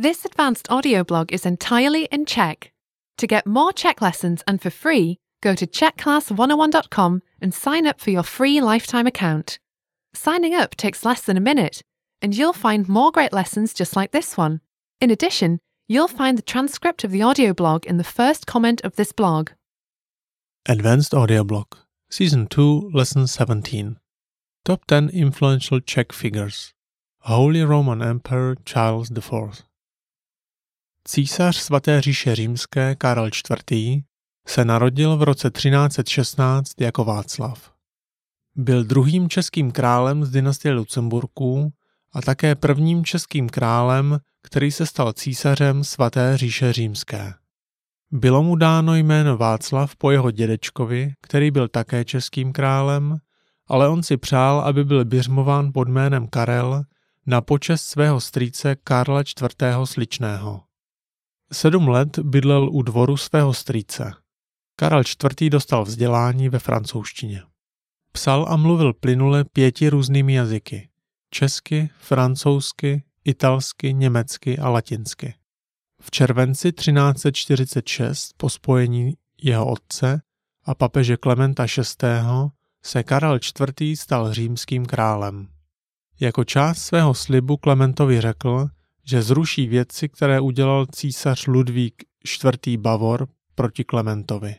This advanced audio blog is entirely in Czech. To get more Czech lessons and for free, go to czechclass101.com and sign up for your free lifetime account. Signing up takes less than a minute, and you'll find more great lessons just like this one. In addition, you'll find the transcript of the audio blog in the first comment of this blog. Advanced Audio Blog, Season 2, Lesson 17. Top 10 Influential Czech Figures. Holy Roman Emperor Charles IV. Císař svaté říše římské Karel IV. se narodil v roce 1316 jako Václav. Byl druhým českým králem z dynastie Lucemburků a také prvním českým králem, který se stal císařem svaté říše římské. Bylo mu dáno jméno Václav po jeho dědečkovi, který byl také českým králem, ale on si přál, aby byl běžmován pod jménem Karel na počest svého strýce Karla IV. Sličného. Sedm let bydlel u dvoru svého strýce. Karel IV. dostal vzdělání ve francouzštině. Psal a mluvil plynule pěti různými jazyky. Česky, francouzsky, italsky, německy a latinsky. V červenci 1346 po spojení jeho otce a papeže Klementa VI. se Karel IV. stal římským králem. Jako část svého slibu Klementovi řekl, že zruší věci, které udělal císař Ludvík IV. Bavor proti Klementovi.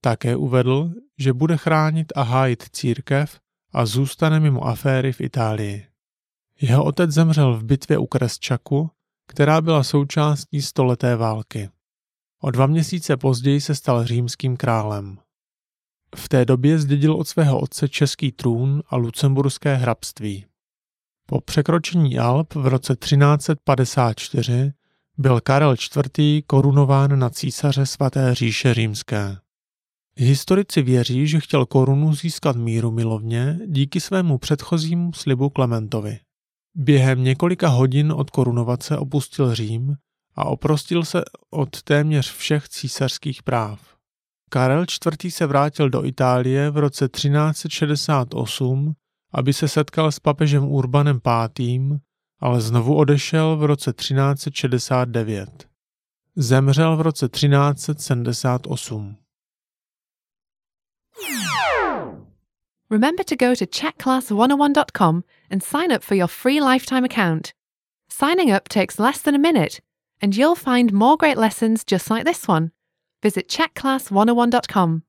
Také uvedl, že bude chránit a hájit církev a zůstane mimo aféry v Itálii. Jeho otec zemřel v bitvě u Kresčaku, která byla součástí stoleté války. O dva měsíce později se stal římským králem. V té době zdědil od svého otce český trůn a lucemburské hrabství. Po překročení Alp v roce 1354 byl Karel IV. korunován na císaře svaté říše římské. Historici věří, že chtěl korunu získat míru milovně díky svému předchozímu slibu Klementovi. Během několika hodin od korunovace opustil Řím a oprostil se od téměř všech císařských práv. Karel IV. se vrátil do Itálie v roce 1368 aby se setkal s papežem Urbanem V., ale znovu odešel v roce 1369. Zemřel v roce 1378. Remember to go to checkclass101.com and sign up for your free lifetime account. Signing up takes less than a minute, and you'll find more great lessons just like this one. Visit checkclass101.com.